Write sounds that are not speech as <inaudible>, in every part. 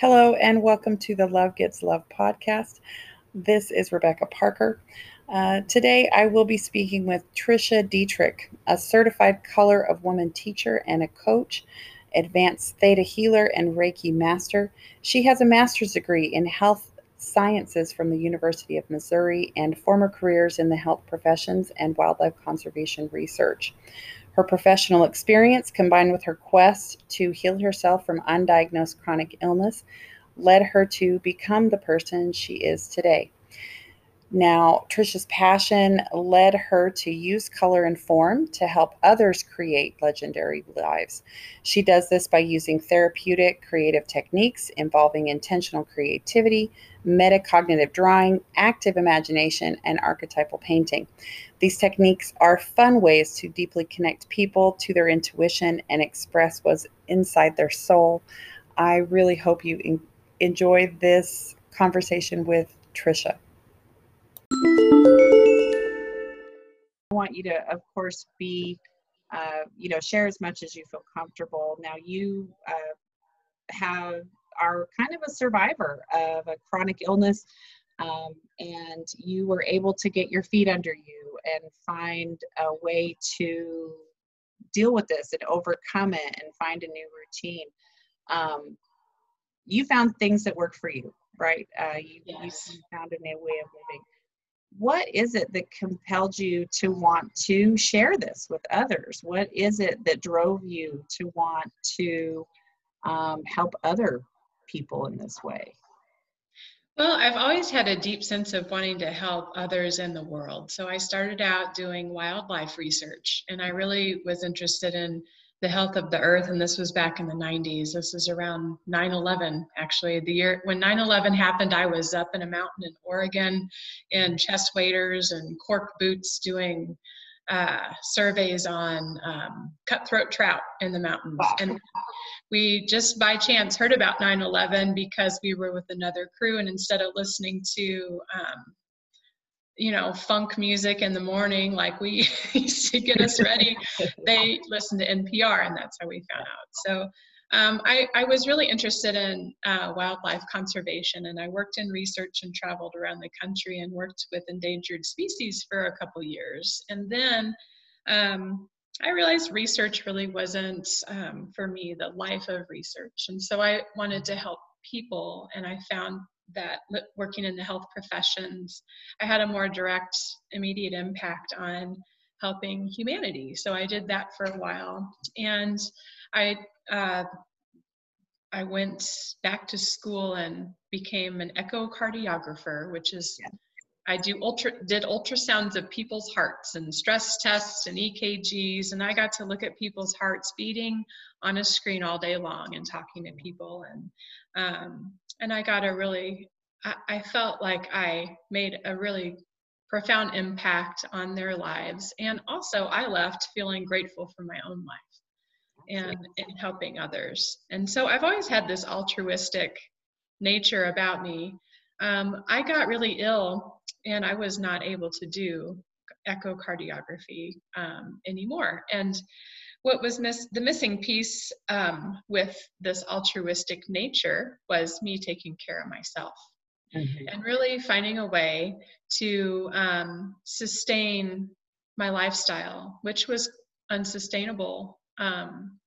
Hello, and welcome to the Love Gets Love podcast. This is Rebecca Parker. Uh, today, I will be speaking with Trisha Dietrich, a certified color of woman teacher and a coach, advanced theta healer, and Reiki master. She has a master's degree in health sciences from the University of Missouri and former careers in the health professions and wildlife conservation research. Her professional experience, combined with her quest to heal herself from undiagnosed chronic illness, led her to become the person she is today. Now, Trisha's passion led her to use color and form to help others create legendary lives. She does this by using therapeutic creative techniques involving intentional creativity, metacognitive drawing, active imagination, and archetypal painting. These techniques are fun ways to deeply connect people to their intuition and express what's inside their soul. I really hope you enjoy this conversation with Trisha. I want you to, of course, be, uh, you know, share as much as you feel comfortable. Now, you uh, have are kind of a survivor of a chronic illness, um, and you were able to get your feet under you and find a way to deal with this and overcome it and find a new routine. Um, you found things that work for you, right? Uh, you, yes. you found a new way of living what is it that compelled you to want to share this with others? What is it that drove you to want to um, help other people in this way? Well, I've always had a deep sense of wanting to help others in the world. So I started out doing wildlife research, and I really was interested in the health of the earth and this was back in the 90s this was around 9-11 actually the year when 9-11 happened i was up in a mountain in oregon in chest waders and cork boots doing uh, surveys on um, cutthroat trout in the mountains and we just by chance heard about 9-11 because we were with another crew and instead of listening to um, you know, funk music in the morning, like we <laughs> used to get us ready, they listened to NPR, and that's how we found out. So um, I, I, was really interested in uh, wildlife conservation, and I worked in research and traveled around the country and worked with endangered species for a couple years. And then um, I realized research really wasn't um, for me the life of research, and so I wanted to help people, and I found that working in the health professions, I had a more direct, immediate impact on helping humanity. So I did that for a while, and I uh, I went back to school and became an echocardiographer, which is yeah. I do ultra did ultrasounds of people's hearts and stress tests and EKGs, and I got to look at people's hearts beating on a screen all day long and talking to people and um, and I got a really, I, I felt like I made a really profound impact on their lives. And also, I left feeling grateful for my own life and, and helping others. And so, I've always had this altruistic nature about me. Um, I got really ill and I was not able to do echocardiography um, anymore. And what was miss the missing piece um, with this altruistic nature was me taking care of myself mm-hmm. and really finding a way to um, sustain my lifestyle which was unsustainable um,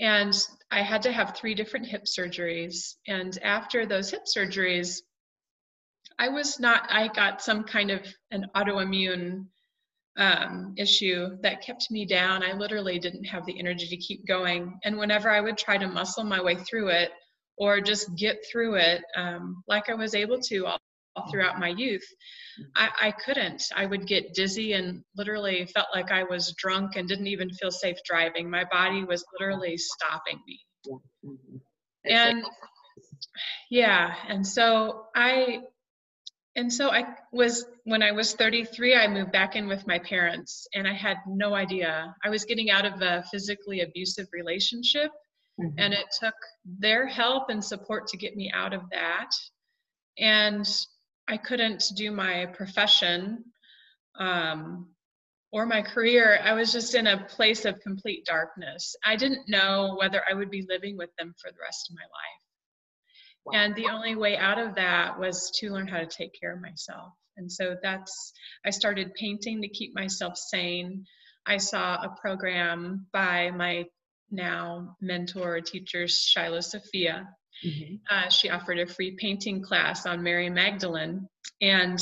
and i had to have three different hip surgeries and after those hip surgeries i was not i got some kind of an autoimmune um, issue that kept me down. I literally didn't have the energy to keep going. And whenever I would try to muscle my way through it or just get through it, um, like I was able to all, all throughout my youth, I, I, couldn't. I would get dizzy and literally felt like I was drunk and didn't even feel safe driving. My body was literally stopping me. And <sighs> yeah, and so I and so I was, when I was 33, I moved back in with my parents, and I had no idea. I was getting out of a physically abusive relationship, mm-hmm. and it took their help and support to get me out of that. And I couldn't do my profession um, or my career. I was just in a place of complete darkness. I didn't know whether I would be living with them for the rest of my life. And the only way out of that was to learn how to take care of myself. And so that's, I started painting to keep myself sane. I saw a program by my now mentor teacher, Shiloh Sophia. Mm-hmm. Uh, she offered a free painting class on Mary Magdalene. And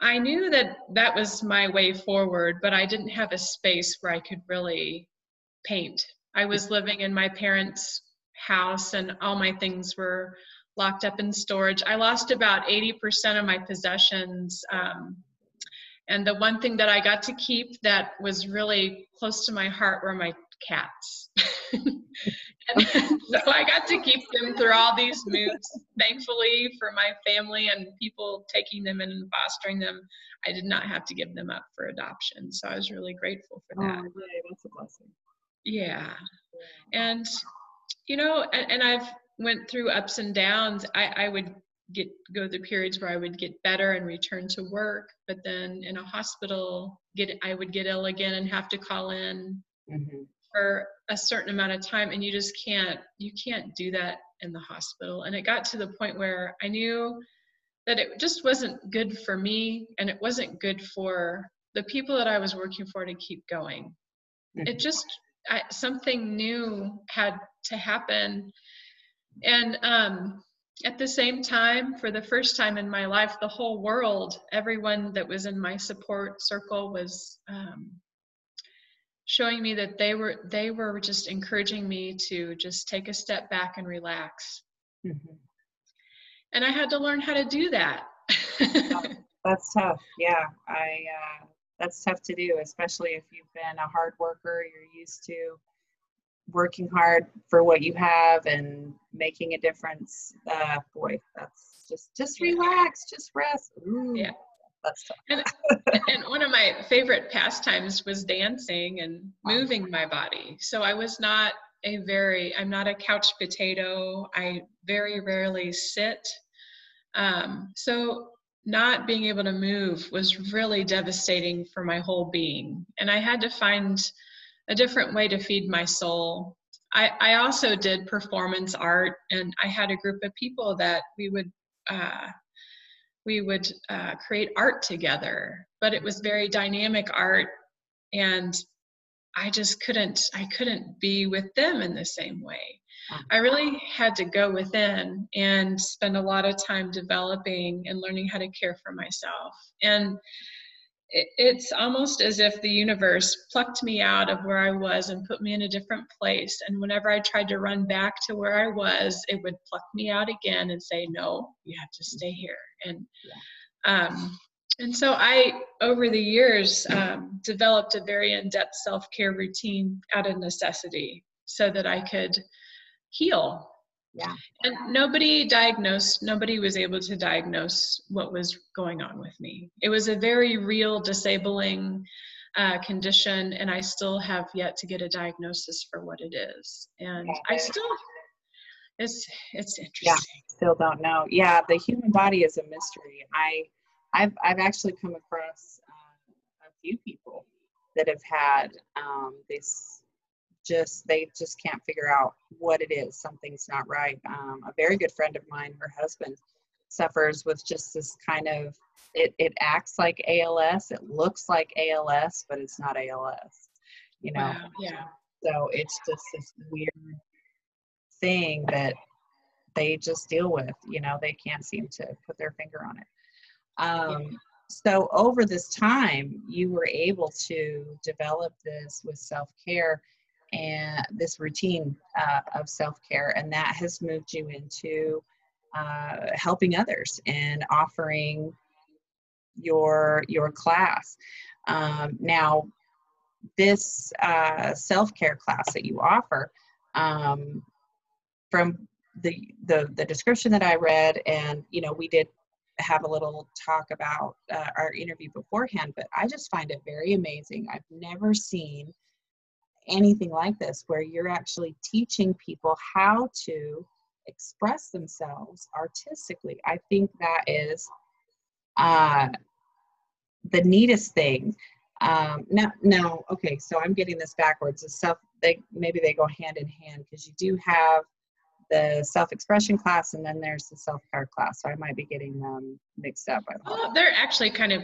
I knew that that was my way forward, but I didn't have a space where I could really paint. I was living in my parents' house and all my things were locked up in storage. I lost about 80% of my possessions. Um, and the one thing that I got to keep that was really close to my heart were my cats. <laughs> <laughs> so I got to keep them through all these moves. Thankfully, for my family and people taking them in and fostering them, I did not have to give them up for adoption. So I was really grateful for that. Oh, that's a blessing. Yeah. And, you know, and, and I've went through ups and downs. I, I would get go through periods where I would get better and return to work, but then in a hospital, get I would get ill again and have to call in mm-hmm. For a certain amount of time, and you just can't you can't do that in the hospital. And it got to the point where I knew that it just wasn't good for me, and it wasn't good for the people that I was working for to keep going. Mm-hmm. It just I, something new had to happen and um, at the same time, for the first time in my life, the whole world, everyone that was in my support circle was um, showing me that they were they were just encouraging me to just take a step back and relax. Mm-hmm. And I had to learn how to do that. that's tough. Yeah, I. Uh, that's tough to do, especially if you've been a hard worker. You're used to working hard for what you have and making a difference. Uh, boy, that's just just relax, just rest. Ooh, yeah. And, and one of my favorite pastimes was dancing and moving my body. So I was not a very I'm not a couch potato. I very rarely sit. Um, so not being able to move was really devastating for my whole being, and I had to find a different way to feed my soul. I, I also did performance art, and I had a group of people that we would uh, we would uh, create art together. But it was very dynamic art, and I just couldn't I couldn't be with them in the same way. I really had to go within and spend a lot of time developing and learning how to care for myself. And it's almost as if the universe plucked me out of where I was and put me in a different place. And whenever I tried to run back to where I was, it would pluck me out again and say, "No, you have to stay here." And um, and so I, over the years, um, developed a very in-depth self-care routine out of necessity, so that I could heal yeah. And nobody diagnosed nobody was able to diagnose what was going on with me. It was a very real disabling uh, condition and i still have yet to get a diagnosis for what it is. And i still it's it's interesting. yeah still don't know. Yeah the human body is a mystery. I i've i've actually come across uh, a few people that have had um, this just they just can't figure out what it is something's not right. Um, a very good friend of mine her husband suffers with just this kind of it, it acts like als it looks like als but it's not als you know? Wow, yeah. So it's just this weird thing that they just deal with you know? They can't seem to put their finger on it. Um, yeah. so over this time you were able to develop this with self-care and this routine uh, of self-care and that has moved you into uh, helping others and offering your your class. Um, now this uh, self-care class that you offer um, from the, the the description that i read and you know we did have a little talk about uh, our interview beforehand but i just find it very amazing. I've never seen anything like this where you're actually teaching people how to express themselves artistically. I think that is uh, the neatest thing. Um, no, no, okay, so I'm getting this backwards. The stuff they maybe they go hand in hand because you do have the self-expression class and then there's the self-care class so i might be getting them mixed up well, they're actually kind of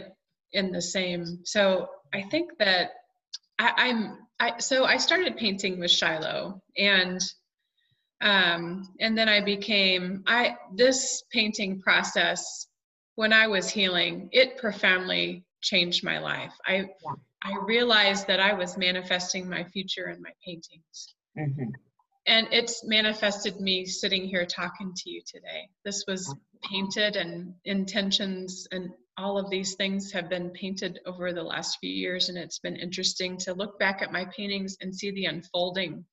in the same so i think that I, i'm i so i started painting with shiloh and um and then i became i this painting process when i was healing it profoundly changed my life i yeah. i realized that i was manifesting my future in my paintings mm-hmm and it's manifested me sitting here talking to you today. This was painted and intentions and all of these things have been painted over the last few years and it's been interesting to look back at my paintings and see the unfolding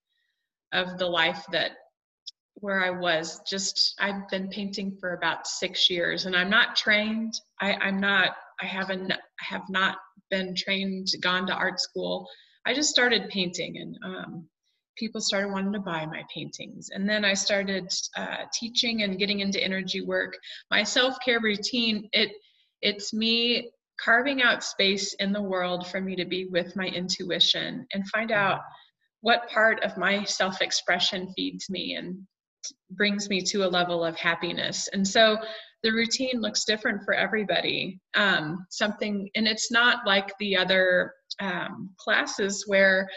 of the life that where I was just I've been painting for about six years and I'm not trained I, I'm not I haven't have not been trained gone to art school I just started painting and um, people started wanting to buy my paintings. And then I started uh, teaching and getting into energy work. My self-care routine, it it's me carving out space in the world for me to be with my intuition and find out what part of my self-expression feeds me and brings me to a level of happiness. And so the routine looks different for everybody. Um, something, and it's not like the other um, classes where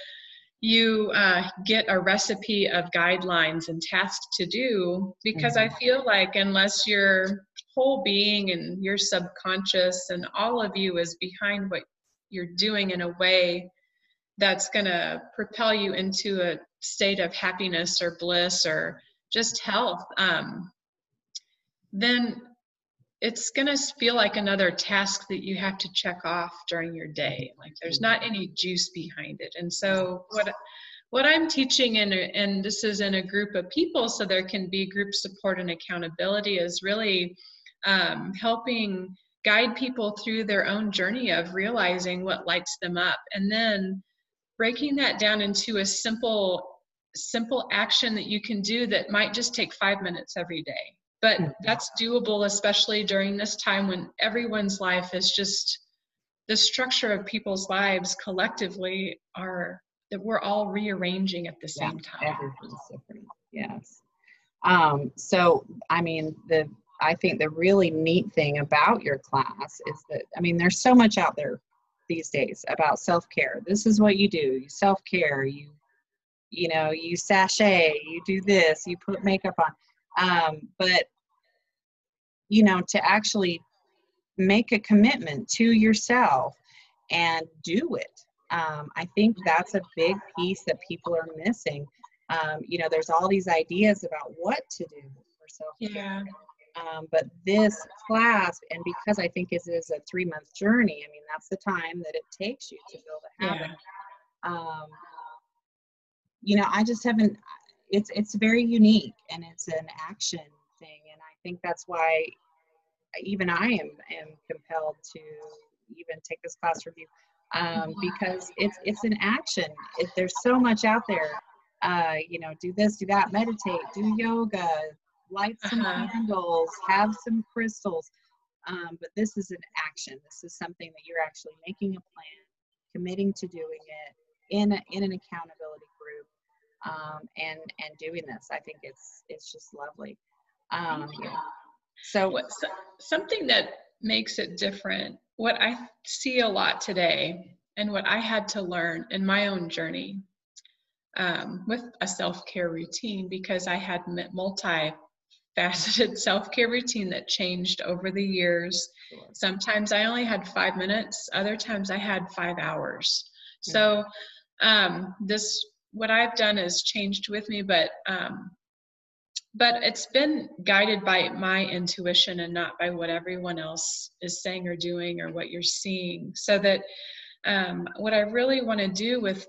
you uh, get a recipe of guidelines and tasks to do because mm-hmm. I feel like unless your whole being and your subconscious and all of you is behind what you're doing in a way that's going to propel you into a state of happiness or bliss or just health, um, then it's going to feel like another task that you have to check off during your day. Like there's not any juice behind it. And so what what i'm teaching in and this is in a group of people so there can be group support and accountability is really um, helping guide people through their own journey of realizing what lights them up. And then breaking that down into a simple simple action that you can do that might just take five minutes every day. But mm-hmm. that's doable especially during this time when everyone's life is just the structure of people's lives collectively are that we're all rearranging at the same yeah, time. everything's different. Yes. Um, so i mean the i think the really neat thing about your class is that i mean there's so much out there these days about self-care. This is what you do you self-care you you know you sashay you do this you put makeup on. Um, but you know to actually make a commitment to yourself and do it um, i think that's a big piece that people are missing. Um, you know there's all these ideas about what to do for self-care. Yeah. Um, but this class and because i think it is a three month journey i mean that's the time that it takes you to build a habit. Yeah. um, you know i just haven't it's it's very unique and it's an action thing and i think that's why even i am am compelled to even take this class review um, because it's it's an action. It, there's so much out there. Uh, you know do this do that meditate do yoga light some uh-huh. candles have some crystals um, but this is an action this is something that you're actually making a plan committing to doing it in a, in an accountability group, um, and and doing this. I think it's it's just lovely. Um, so what, something that makes it different. What I see a lot today, and what I had to learn in my own journey um, with a self care routine, because I had multi faceted <laughs> self care routine that changed over the years. Sometimes I only had five minutes, other times I had five hours. So um, this what I've done is changed with me, but um, but it's been guided by my intuition and not by what everyone else is saying or doing or what you're seeing. So that um, what I really want to do with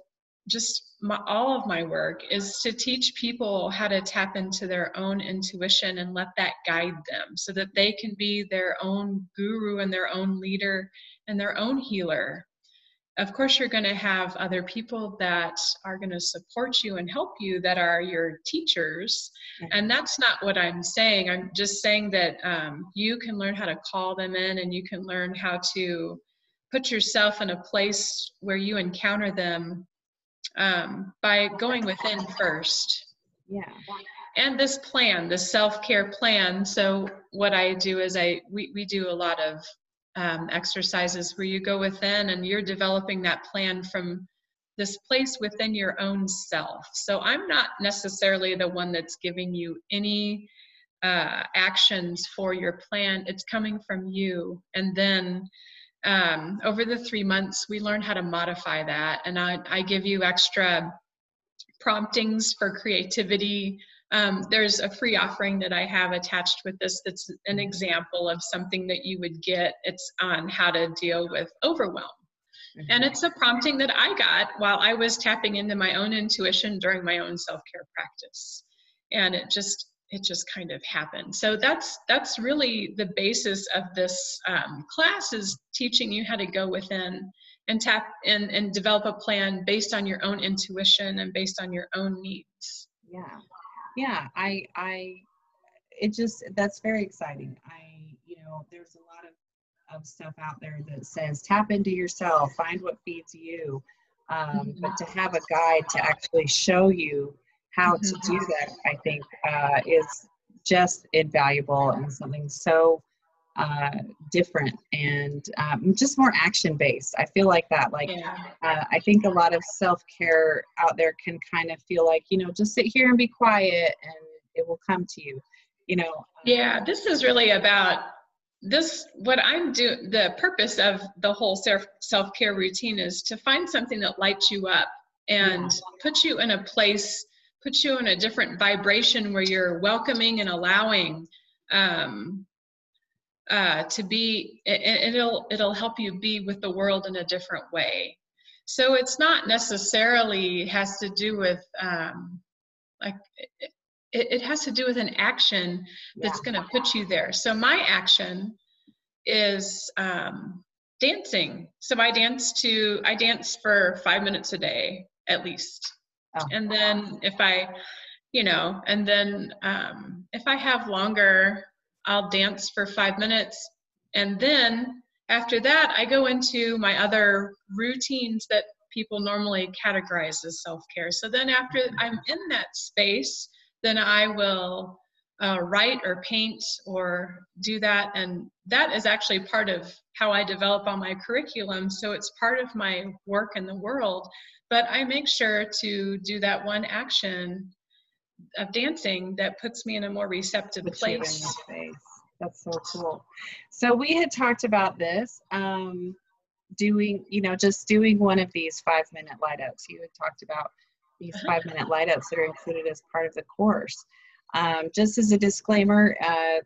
just my, all of my work is to teach people how to tap into their own intuition and let that guide them so that they can be their own guru and their own leader and their own healer. Of course you're going to have other people that are going to support you and help you that are your teachers. And that's not what i'm saying. I'm just saying that um, you can learn how to call them in and you can learn how to put yourself in a place where you encounter them um, by going within first yeah and this plan, this self-care plan. So what I do is I we, we do a lot of um, exercises where you go within and you're developing that plan from this place within your own self. So I'm not necessarily the one that's giving you any uh, actions for your plan. It's coming from you. And then um, over the three months, we learn how to modify that. And I, I give you extra promptings for creativity. Um, there's a free offering that I have attached with this that's an example of something that you would get. It's on how to deal with overwhelm. And it's a prompting that I got while I was tapping into my own intuition during my own self-care practice. And it just it just kind of happened. So that's that's really the basis of this um, class is teaching you how to go within and tap and, and develop a plan based on your own intuition and based on your own needs. Yeah. Yeah. I I it just that's very exciting. I you know, there's a lot of of stuff out there that says tap into yourself, find what feeds you. Um, mm-hmm. But to have a guide to actually show you how to do mm-hmm. that, I think, uh, is just invaluable and something so uh, different and um, just more action based. I feel like that. Like, yeah. uh, I think a lot of self care out there can kind of feel like, you know, just sit here and be quiet and it will come to you, you know. Yeah, this is really about this what i'm doing the purpose of the whole self self-care routine is to find something that lights you up and yeah. put you in a place put you in a different vibration where you're welcoming and allowing um, uh, to be it, it'll it'll help you be with the world in a different way. So it's not necessarily has to do with um, like it, it, has to do with an action that's yeah. going to put you there. So my action is um, dancing. So i dance to i dance for five minutes a day at least Oh. And then if I, you know, and then um, if I have longer, I'll dance for five minutes. And then after that, I go into my other routines that people normally categorize as self care. So then after. I'm in that space, then I will uh, write or paint or do that. And that is actually part of how I develop all my curriculum. So it's part of my work in the world but I make sure to do that one action of dancing that puts me in a more receptive place. That's so cool. So we had talked about this, um, doing, you know, just doing one of these five minute light ups. You had talked about these uh-huh. five minute light ups that are included as part of the course. Um, just as a disclaimer, uh,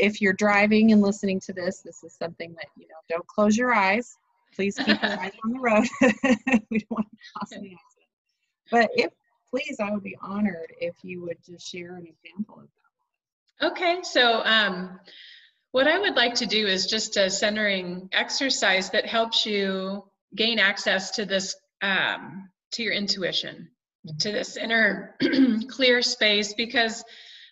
if you're driving and listening to this, this is something that, you know, don't close your eyes please keep your <laughs> eyes on the road. <laughs> we don't want to cause any accident. But if please, I would be honored if you would just share an example of that. Okay, so um, what I would like to do is just a centering exercise that helps you gain access to this, um, to your intuition, mm-hmm. to this inner <clears throat> clear space, because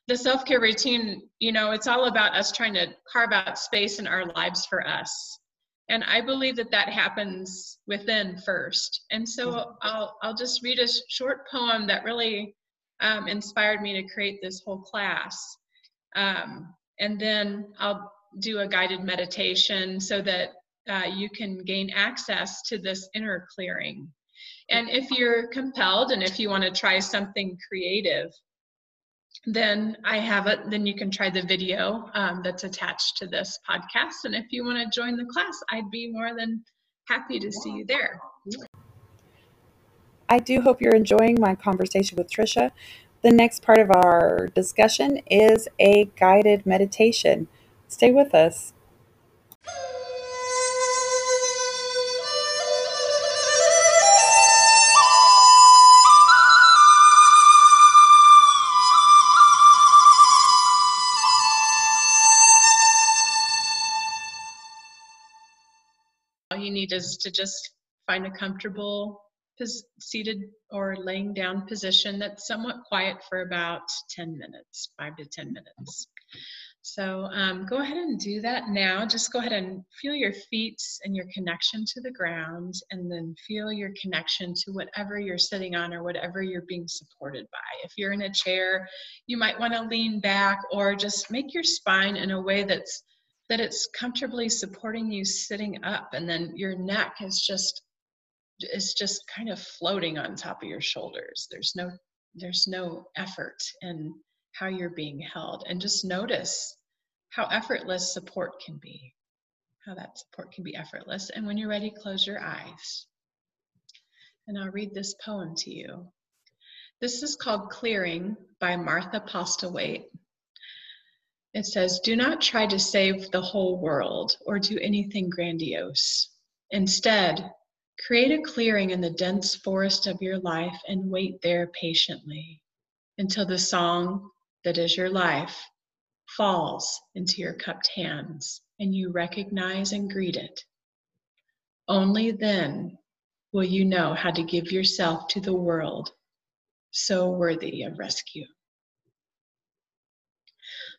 the self-care routine, you know, it's all about us trying to carve out space in our lives for us. And i believe that that happens within first. And so mm-hmm. i'll i'll just read a short poem that really um, inspired me to create this whole class. Um, and then i'll do a guided meditation so that uh, you can gain access to this inner clearing. And if you're compelled and if you want to try something creative then I have it. Then you can try the video um, that's attached to this podcast. And if you want to join the class, I'd be more than happy to see you there. I do hope you're enjoying my conversation with Trisha. The next part of our discussion is a guided meditation. Stay with us. You need is to just find a comfortable seated or laying down position that's somewhat quiet for about 10 minutes, five to 10 minutes. So um, go ahead and do that now. Just go ahead and feel your feet and your connection to the ground, and then feel your connection to whatever you're sitting on or whatever you're being supported by. If you're in a chair, you might want to lean back or just make your spine in a way that's that it's comfortably supporting you sitting up, and then your neck is just is just kind of floating on top of your shoulders. There's no there's no effort in how you're being held. And just notice how effortless support can be how that support can be effortless. And when you're ready close your eyes. And i'll read this poem to you. This is called clearing by martha postlethwaite it says do not try to save the whole world or do anything grandiose instead create a clearing in the dense forest of your life and wait there patiently until the song that is your life falls into your cupped hands and you recognize and greet it. Only then will you know how to give yourself to the world so worthy of rescue.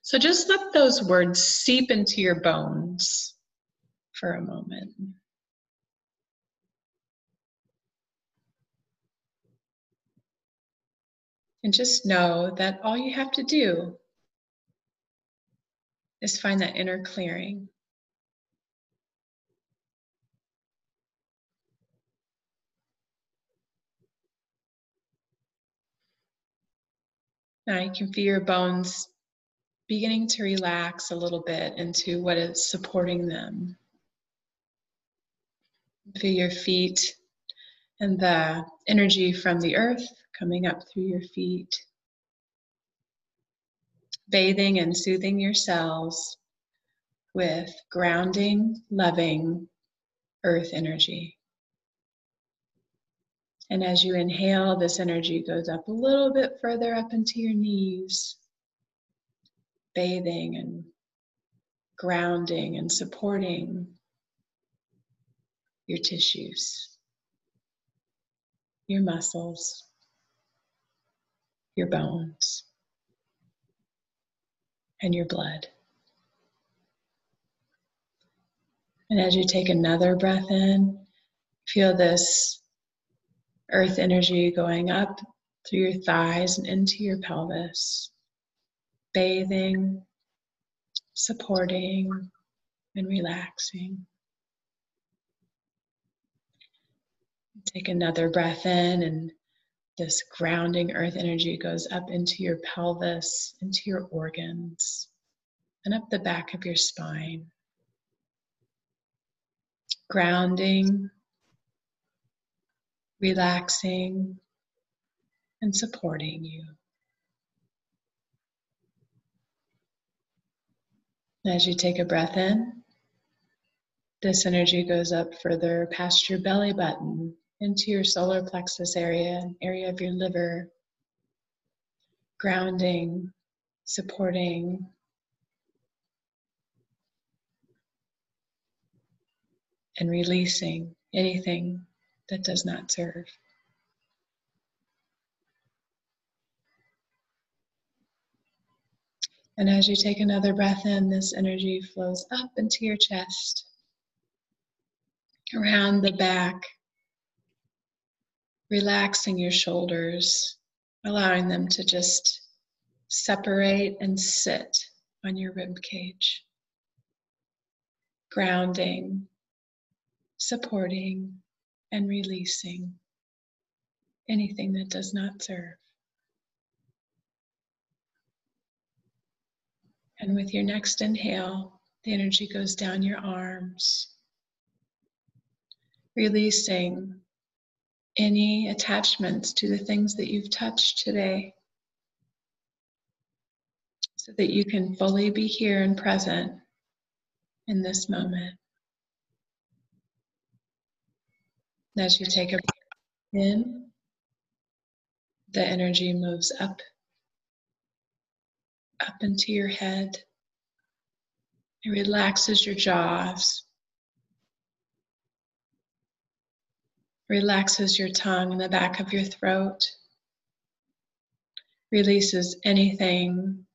So just let those words seep into your bones for a moment. And just know that all you have to do is find that inner clearing. Now you can feel your bones beginning to relax a little bit into what is supporting them. Feel your feet and the energy from the earth coming up through your feet, bathing and soothing yourselves with grounding, loving earth energy. And as you inhale, this energy goes up a little bit further up into your knees, bathing and grounding and supporting your tissues, your muscles, your bones, and your blood. And as you take another breath in, feel this earth energy going up through your thighs and into your pelvis, bathing, supporting, and relaxing. Take another breath in and this grounding earth energy goes up into your pelvis, into your organs, and up the back of your spine. Grounding, relaxing, and supporting you. As you take a breath in, this energy goes up further past your belly button into your solar plexus area, area of your liver, grounding, supporting. And releasing anything that does not serve. And as you take another breath in, this energy flows up into your chest, around the back, relaxing your shoulders, allowing them to just separate and sit on your rib cage. Grounding, supporting, and releasing anything that does not serve. And with your next inhale, the energy goes down your arms, releasing any attachments to the things that you've touched today so that you can fully be here and present in this moment. As you take a breath in, the energy moves up, up into your head. It relaxes your jaws. relaxes your tongue in the back of your throat, releases anything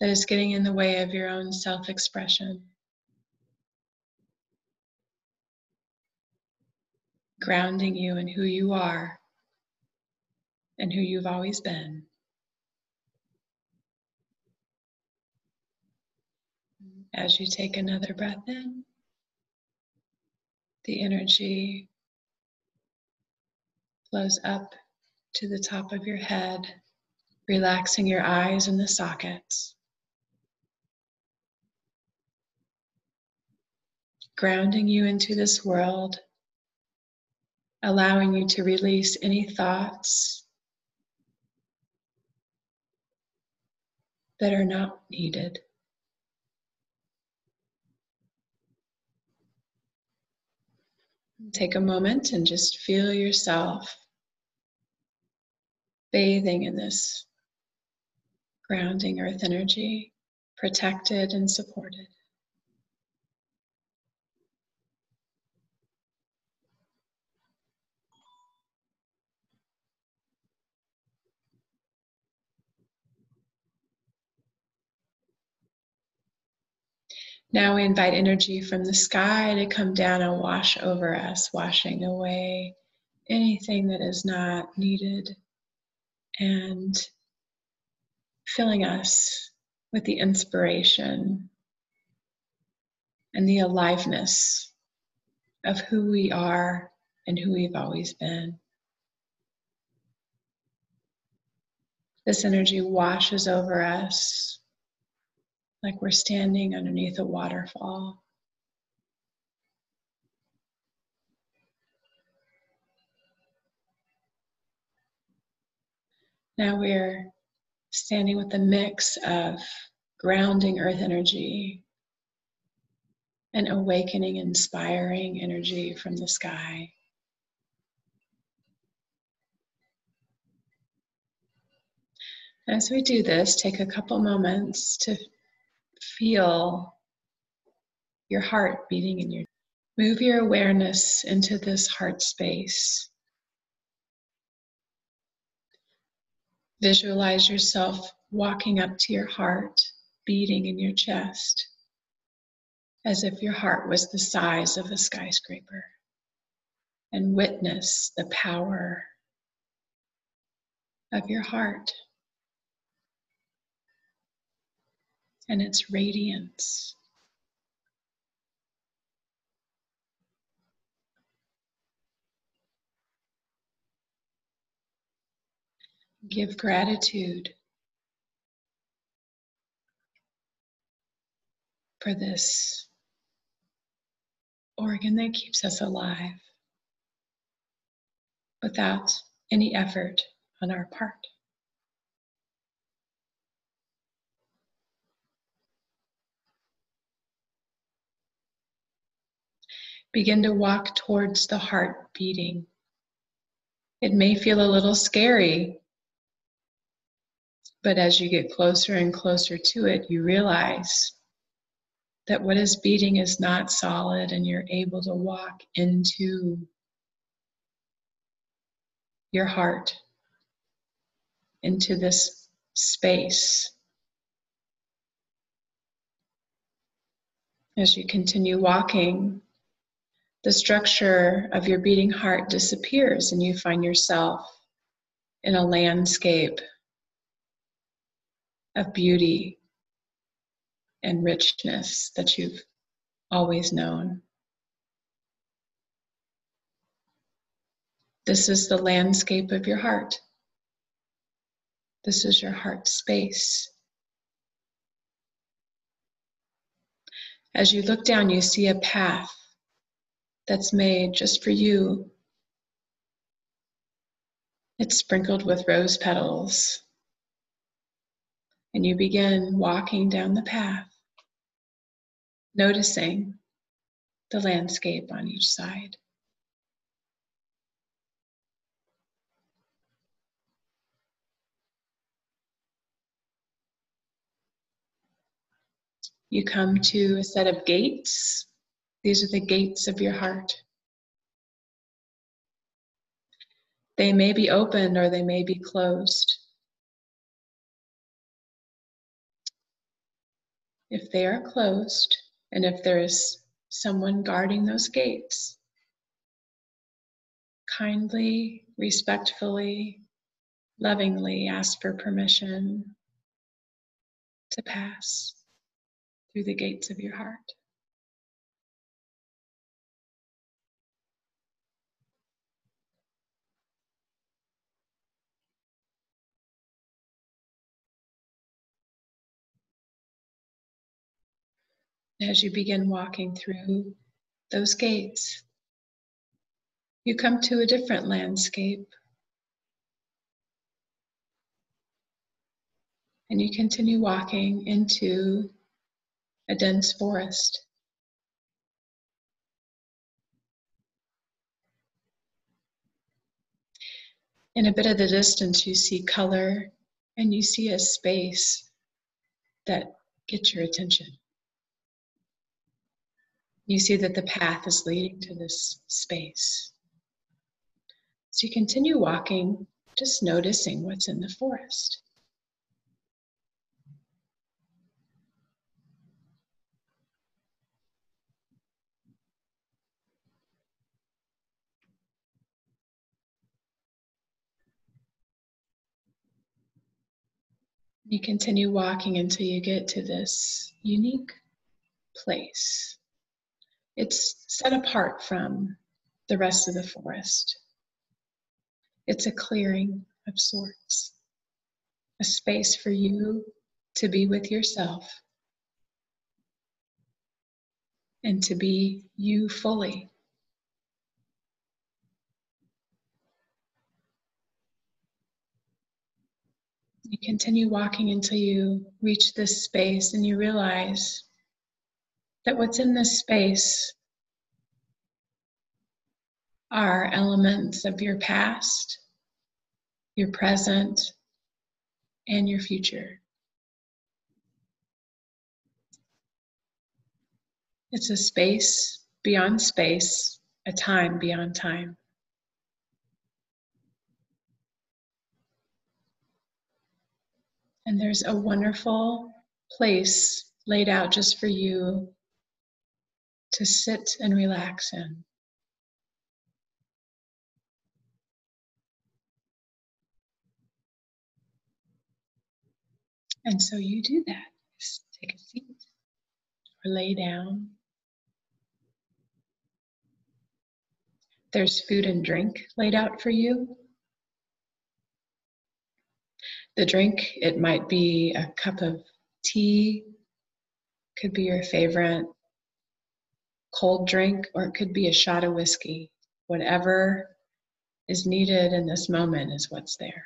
that is getting in the way of your own self expression. Grounding you in who you are and who you've always been. As you take another breath in, the energy flows up to the top of your head, relaxing your eyes in the sockets. Grounding you into this world, allowing you to release any thoughts that are not needed. Take a moment and just feel yourself bathing in this grounding earth energy, protected and supported. Now we invite energy from the sky to come down and wash over us, washing away anything that is not needed and filling us with the inspiration and the aliveness of who we are and who we've always been. This energy washes over us like we're standing underneath a waterfall. Now we're standing with a mix of grounding earth energy and awakening, inspiring energy from the sky. As we do this, take a couple moments to feel your heart beating in your move your awareness into this heart space. Visualize yourself walking up to your heart beating in your chest as if your heart was the size of a skyscraper and witness the power of your heart and its radiance. Give gratitude for this organ that keeps us alive without any effort on our part. Begin to walk towards the heart beating. It may feel a little scary, but as you get closer and closer to it, you realize that what is beating is not solid, and you're able to walk into your heart, into this space. As you continue walking, the structure of your beating heart disappears and you find yourself in a landscape of beauty and richness that you've always known. This is the landscape of your heart. This is your heart space. As you look down, you see a path that's made just for you. It's sprinkled with rose petals. And you begin walking down the path, noticing the landscape on each side. You come to a set of gates these are the gates of your heart. They may be opened or they may be closed. if they are closed and if there is someone guarding those gates, kindly, respectfully, lovingly ask for permission to pass through the gates of your heart. As you begin walking through those gates, you come to a different landscape. And you continue walking into a dense forest. In a bit of the distance, you see color and you see a space that gets your attention. You see that the path is leading to this space. So you continue walking, just noticing what's in the forest. You continue walking until you get to this unique place. It's set apart from the rest of the forest. It's a clearing of sorts, a space for you to be with yourself and to be you fully. You continue walking until you reach this space and you realize that what's in this space are elements of your past, your present, and your future. It's a space beyond space, a time beyond time. And there's a wonderful place laid out just for you to sit and relax in. And so you do that. Just take a seat or lay down. There's food and drink laid out for you. The drink, it might be a cup of tea, could be your favorite cold drink, or it could be a shot of whiskey. Whatever is needed in this moment is what's there.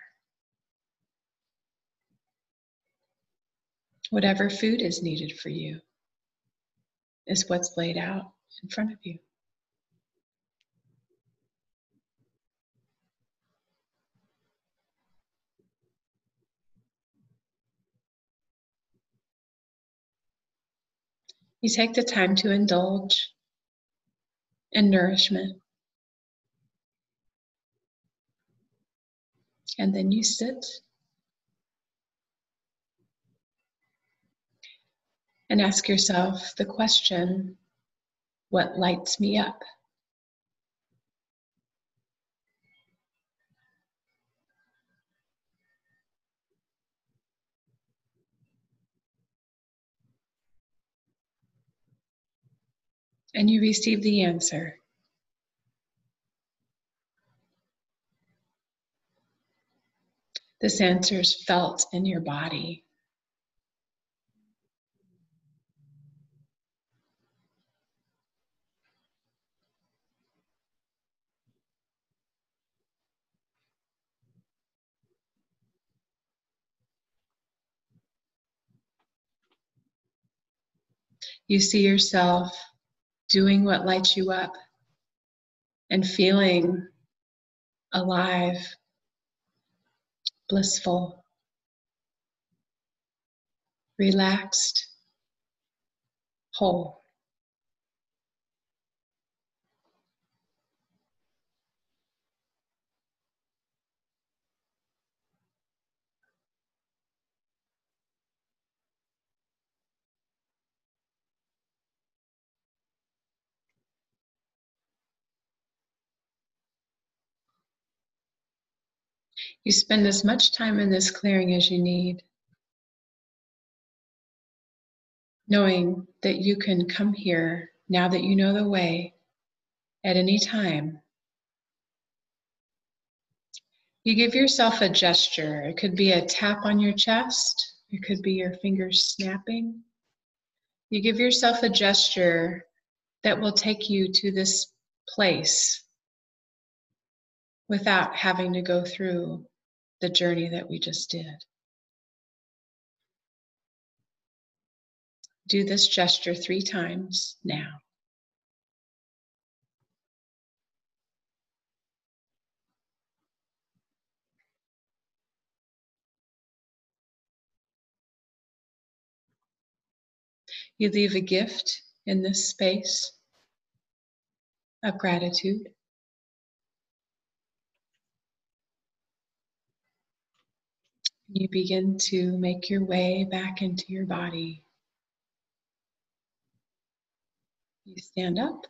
Whatever food is needed for you is what's laid out in front of you. You take the time to indulge in nourishment. And then you sit and ask yourself the question what lights me up? And you receive the answer. This answer is felt in your body. You see yourself doing what lights you up and feeling alive, blissful, relaxed, whole. You spend as much time in this clearing as you need, knowing that you can come here now that you know the way at any time. You give yourself a gesture. It could be a tap on your chest, it could be your fingers snapping. You give yourself a gesture that will take you to this place without having to go through the journey that we just did. Do this gesture three times now. You leave a gift in this space of gratitude. You begin to make your way back into your body. You stand up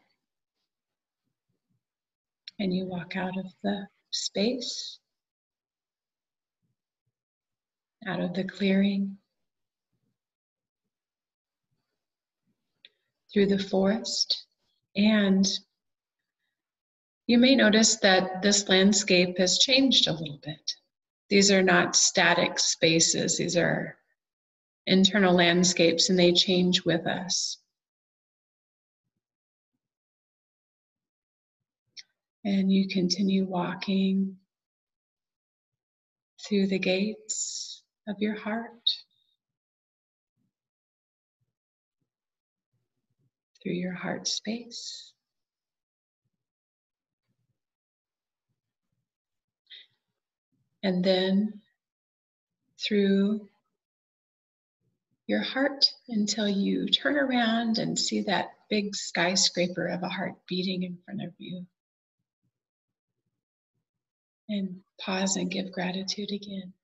and you walk out of the space, out of the clearing, through the forest, and you may notice that this landscape has changed a little bit. These are not static spaces, these are internal landscapes, and they change with us. And you continue walking through the gates of your heart, through your heart space. And then through your heart until you turn around and see that big skyscraper of a heart beating in front of you. And pause and give gratitude again.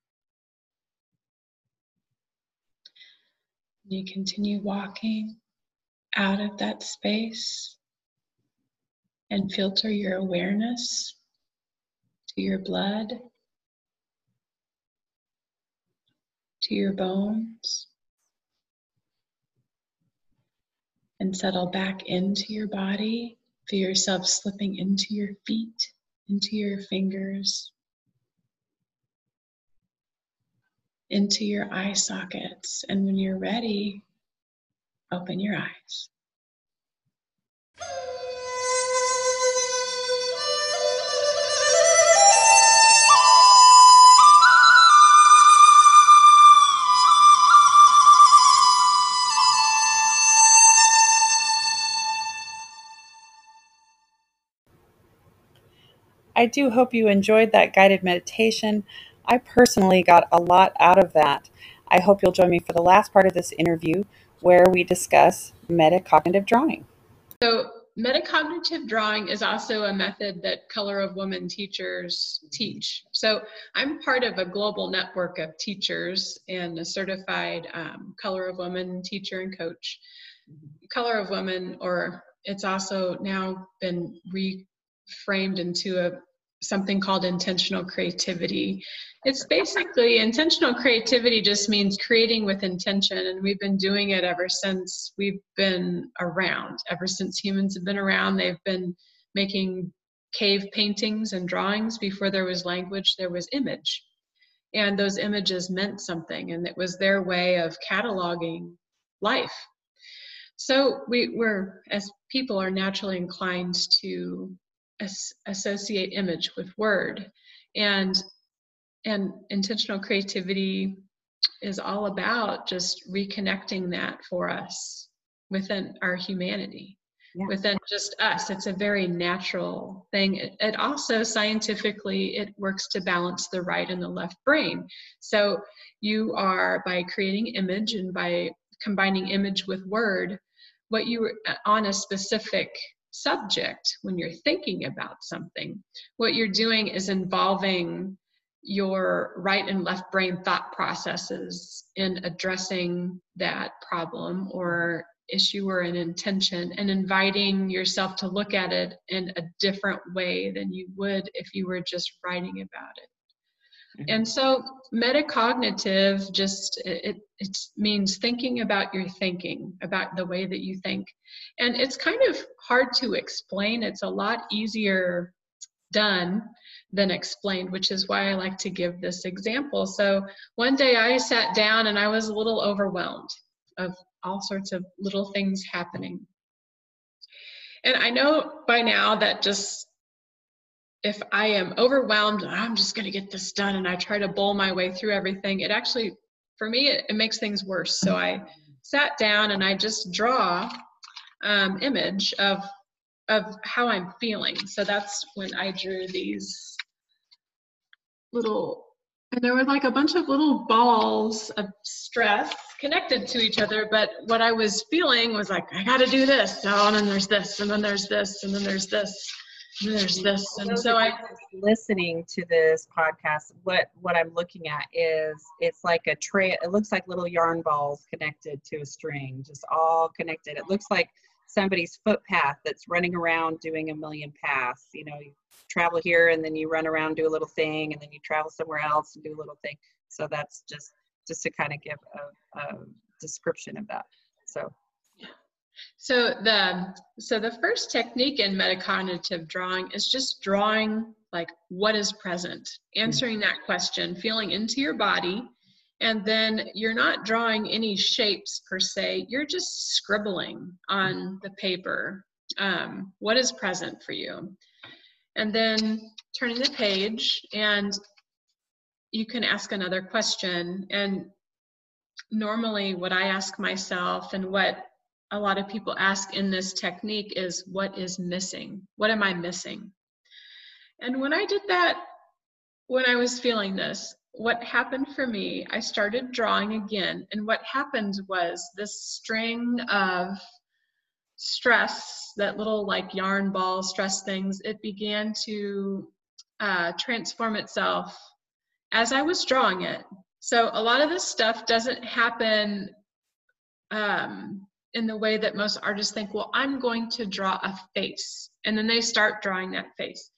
You continue walking out of that space and filter your awareness to your blood to your bones and settle back into your body. Feel yourself slipping into your feet, into your fingers, into your eye sockets. And when you're ready, open your eyes. I do hope you enjoyed that guided meditation. I personally got a lot out of that. I hope you'll join me for the last part of this interview where we discuss metacognitive drawing. So, metacognitive drawing is also a method that Color of Woman teachers teach. So, I'm part of a global network of teachers and a certified um, Color of Woman teacher and coach. Color of Woman, or it's also now been reframed into a something called intentional creativity. It's basically intentional creativity just means creating with intention, and we've been doing it ever since we've been around. Ever since humans have been around, they've been making cave paintings and drawings. Before there was language, there was image. And those images meant something, and it was their way of cataloging life. So we, we're, as people, are naturally inclined to as, associate image with word. And and intentional creativity is all about just reconnecting that for us within our humanity yeah. within just us. It's a very natural thing. It, it, also scientifically it works to balance the right and the left brain. So you are by creating image and by combining image with word what you uh, on a specific subject when you're thinking about something. What you're doing is involving your right and left brain thought processes in addressing that problem or issue or an intention and inviting yourself to look at it in a different way than you would if you were just writing about it. Mm-hmm. And so metacognitive just it, it means thinking about your thinking, about the way that you think. And it's kind of hard to explain. It's a lot easier done than explained, which is why I like to give this example. So one day I sat down and I was a little overwhelmed of all sorts of little things happening. And I know by now that just if I am overwhelmed, I'm just going to get this done, and I try to bowl my way through everything, it actually, for me, it, it makes things worse. So I sat down and I just draw um, image of of how I'm feeling. So that's when I drew these little, and there were like a bunch of little balls of stress connected to each other. But what I was feeling was like, I got to do this. Oh, and then there's this, and then there's this, and then there's this there's this and so i listening to this podcast what what i'm looking at is it's like a tray it looks like little yarn balls connected to a string just all connected. It looks like somebody's footpath that's running around doing a million paths you know you travel here and then you run around do a little thing and then you travel somewhere else and do a little thing. So that's just just to kind of give a, a description of that. So so the so the first technique in metacognitive drawing is just drawing like what is present, answering that question, feeling into your body, and then you're not drawing any shapes per se. You're just scribbling on the paper um, what is present for you, and then turning the page and you can ask another question and normally what i ask myself and what a lot of people ask in this technique is what is missing? What am I missing? And when I did that, when I was feeling this, what happened for me, I started drawing again. And what happened was this string of stress, that little like yarn ball stress things, it began to uh, transform itself as I was drawing it. So a lot of this stuff doesn't happen um, in the way that most artists think, well, I'm going to draw a face. And then they start drawing that face.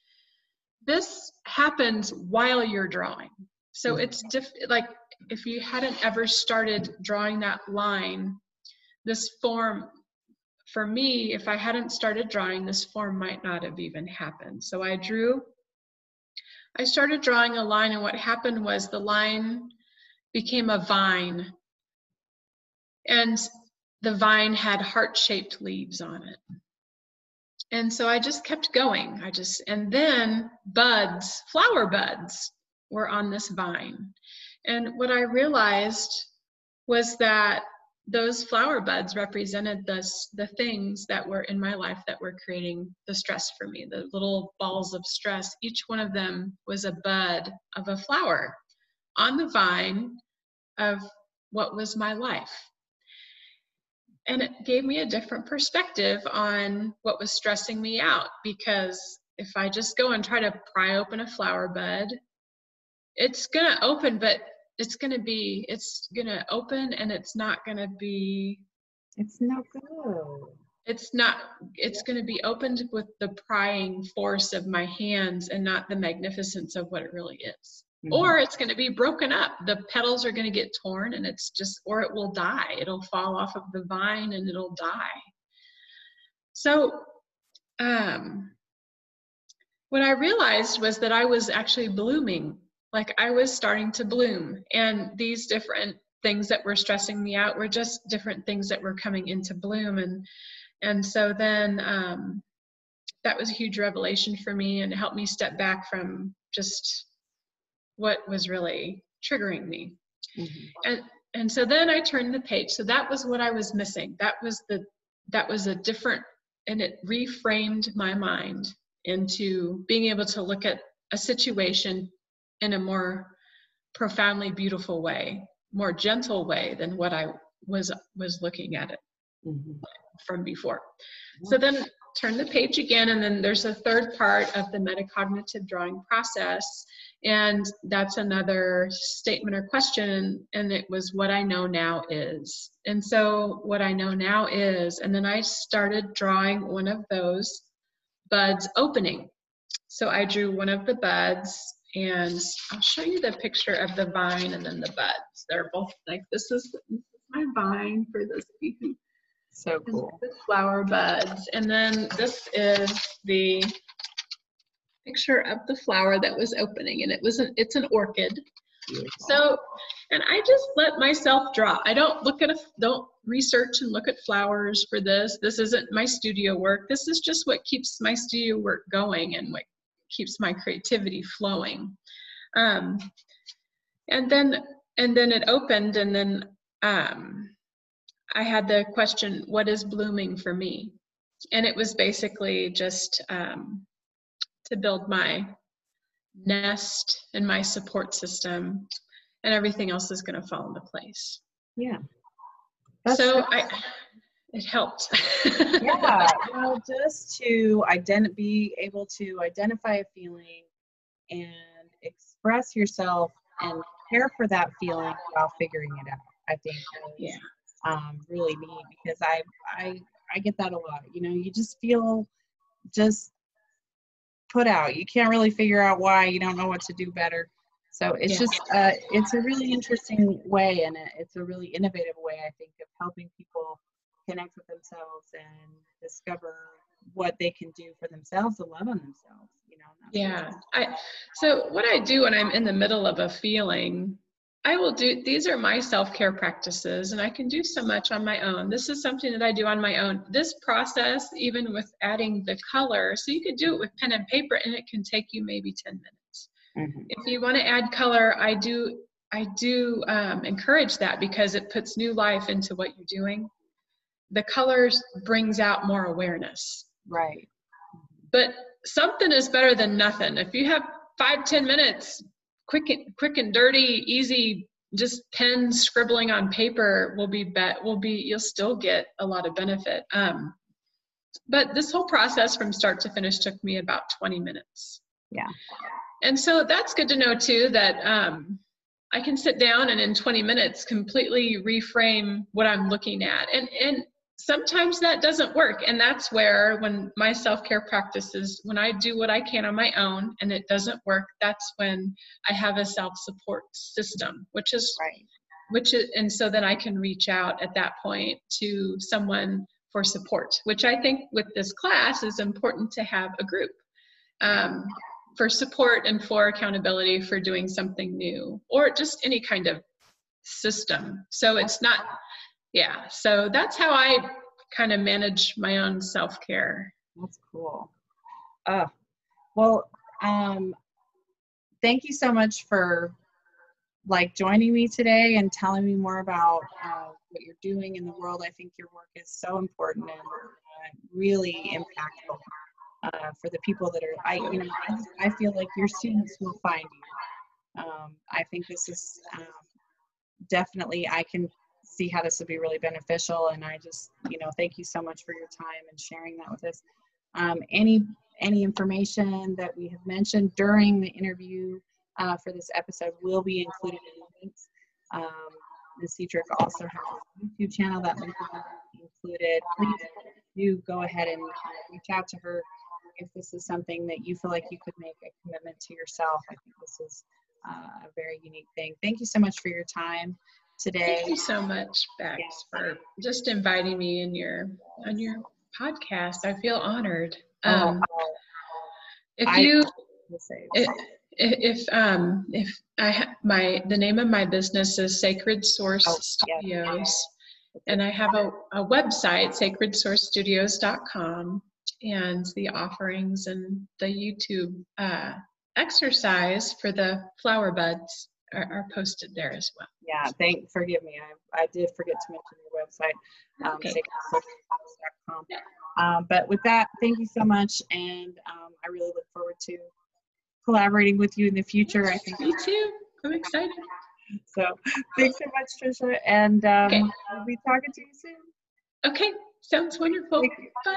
This happens while you're drawing. So mm-hmm. it's diff- like if you hadn't ever started drawing that line, this form, for me, if I hadn't started drawing, this form might not have even happened. So I drew, I started drawing a line, and what happened was the line became a vine. And the vine had heart shaped leaves on it. And so I just kept going. I just, and then buds, flower buds, were on this vine. And what I realized was that those flower buds represented the, the things that were in my life that were creating the stress for me, the little balls of stress. Each one of them was a bud of a flower on the vine of what was my life and it gave me a different perspective on what was stressing me out because if I just go and try to pry open a flower bud, it's going to open, but it's going to be, it's going to open and it's not going to be. It's not good. It's not, it's going to be opened with the prying force of my hands and not the magnificence of what it really is. Mm-hmm. Or it's going to be broken up. The petals are going to get torn and it's just, or it will die. It'll fall off of the vine and it'll die. So, um, what I realized was that I was actually blooming. Like I was starting to bloom. And these different things that were stressing me out were just different things that were coming into bloom. And, and so then, um, that was a huge revelation for me and helped me step back from just what was really triggering me. Mm-hmm. And and so then I turned the page. So that was what I was missing. That was the that was a different and it reframed my mind into being able to look at a situation in a more profoundly beautiful way, more gentle way than what I was was looking at it mm-hmm. from before. So then turn the page again, and then there's a third part of the metacognitive drawing process, and that's another statement or question, and it was what I know now is. And so, what I know now is, and then I started drawing one of those buds opening. So, I drew one of the buds, And I'll show you the picture of the vine and then the buds. They're both like, this is, this is my vine for this So cool. The flower buds. And then this is the picture of the flower that was opening and it was an, it's an orchid. Beautiful. So, and I just let myself draw. I don't look at a, don't research and look at flowers for this. This isn't my studio work. This is just what keeps my studio work going and what keeps my creativity flowing. Um, and then, and then it opened and then um, I had the question, what is blooming for me? And it was basically just um, to build my nest and my support system and everything else is going to fall into place. Yeah. That's so I, it helped. yeah. <laughs> Well, just to ident- be able to identify a feeling and express yourself and care for that feeling while figuring it out. I think yeah. um, really neat because I I I get that a lot. You know, you just feel just put out. You can't really figure out why. You don't know what to do better. So it's yeah. just uh, it's a really interesting way, and it's a really innovative way, I think, of helping people connect with themselves and discover what they can do for themselves to love on themselves. You know. Yeah. I so what I do when I'm in the middle of a feeling I will do, these are my self care practices, and I can do so much on my own. This is something that I do on my own. This process, even with adding the color, so you could do it with pen and paper, and it can take you maybe 10 minutes. Mm-hmm. If you want to add color, I do. I do um, encourage that because it puts new life into what you're doing. The colors brings out more awareness. Right. But something is better than nothing. If you have five, ten minutes, quick and quick and dirty, easy, just pen scribbling on paper will be bet will be you'll still get a lot of benefit. Um, but this whole process from start to finish took me about 20 minutes. Yeah. And so that's good to know too that um, I can sit down and in 20 minutes completely reframe what I'm looking at. And and sometimes that doesn't work. And that's where when my self-care practices when i do what i can on my own and it doesn't work that's when i have a self-support system which is right. which is and so then i can reach out at that point to someone for support which i think with this class is important to have a group um, for support and for accountability for doing something new or just any kind of system. So it's not yeah so that's how i kind of manage my own self-care. That's cool. Uh well um thank you so much for like joining me today and telling me more about uh, what you're doing in the world. I think your work is so important and uh, really impactful uh, for the people that are i you know I, feel like your students will find you. Um, i think this is um, definitely i can see how this would be really beneficial. And I just, you know, thank you so much for your time and sharing that with us. Um, any any information that we have mentioned during the interview uh, for this episode will be included in the links. Um, Ms. Dietrich also has a YouTube channel that link will be included. Please do go ahead and reach out to her if this is something that you feel like you could make a commitment to yourself. I think this is uh, a very unique thing. Thank you so much for your time today. Thank you so much, Bex, for just inviting me in your on your podcast. I feel honored. Oh, um, oh, if you, if, if um if I ha- my the name of my business is Sacred Source oh, Studios, and I have a, a website sacredsourcestudios.com, and the offerings and the YouTube uh, exercise for the flower buds are, are posted there as well. Yeah, thank forgive me. I, I did forget to mention your website, um, okay. Um, but with that, thank you so much, and um, I really look forward to collaborating with you in the future. I think me too. I'm excited. So thanks so much, Trisha, and um, okay. I'll be talking to you soon. Okay, sounds wonderful. Bye.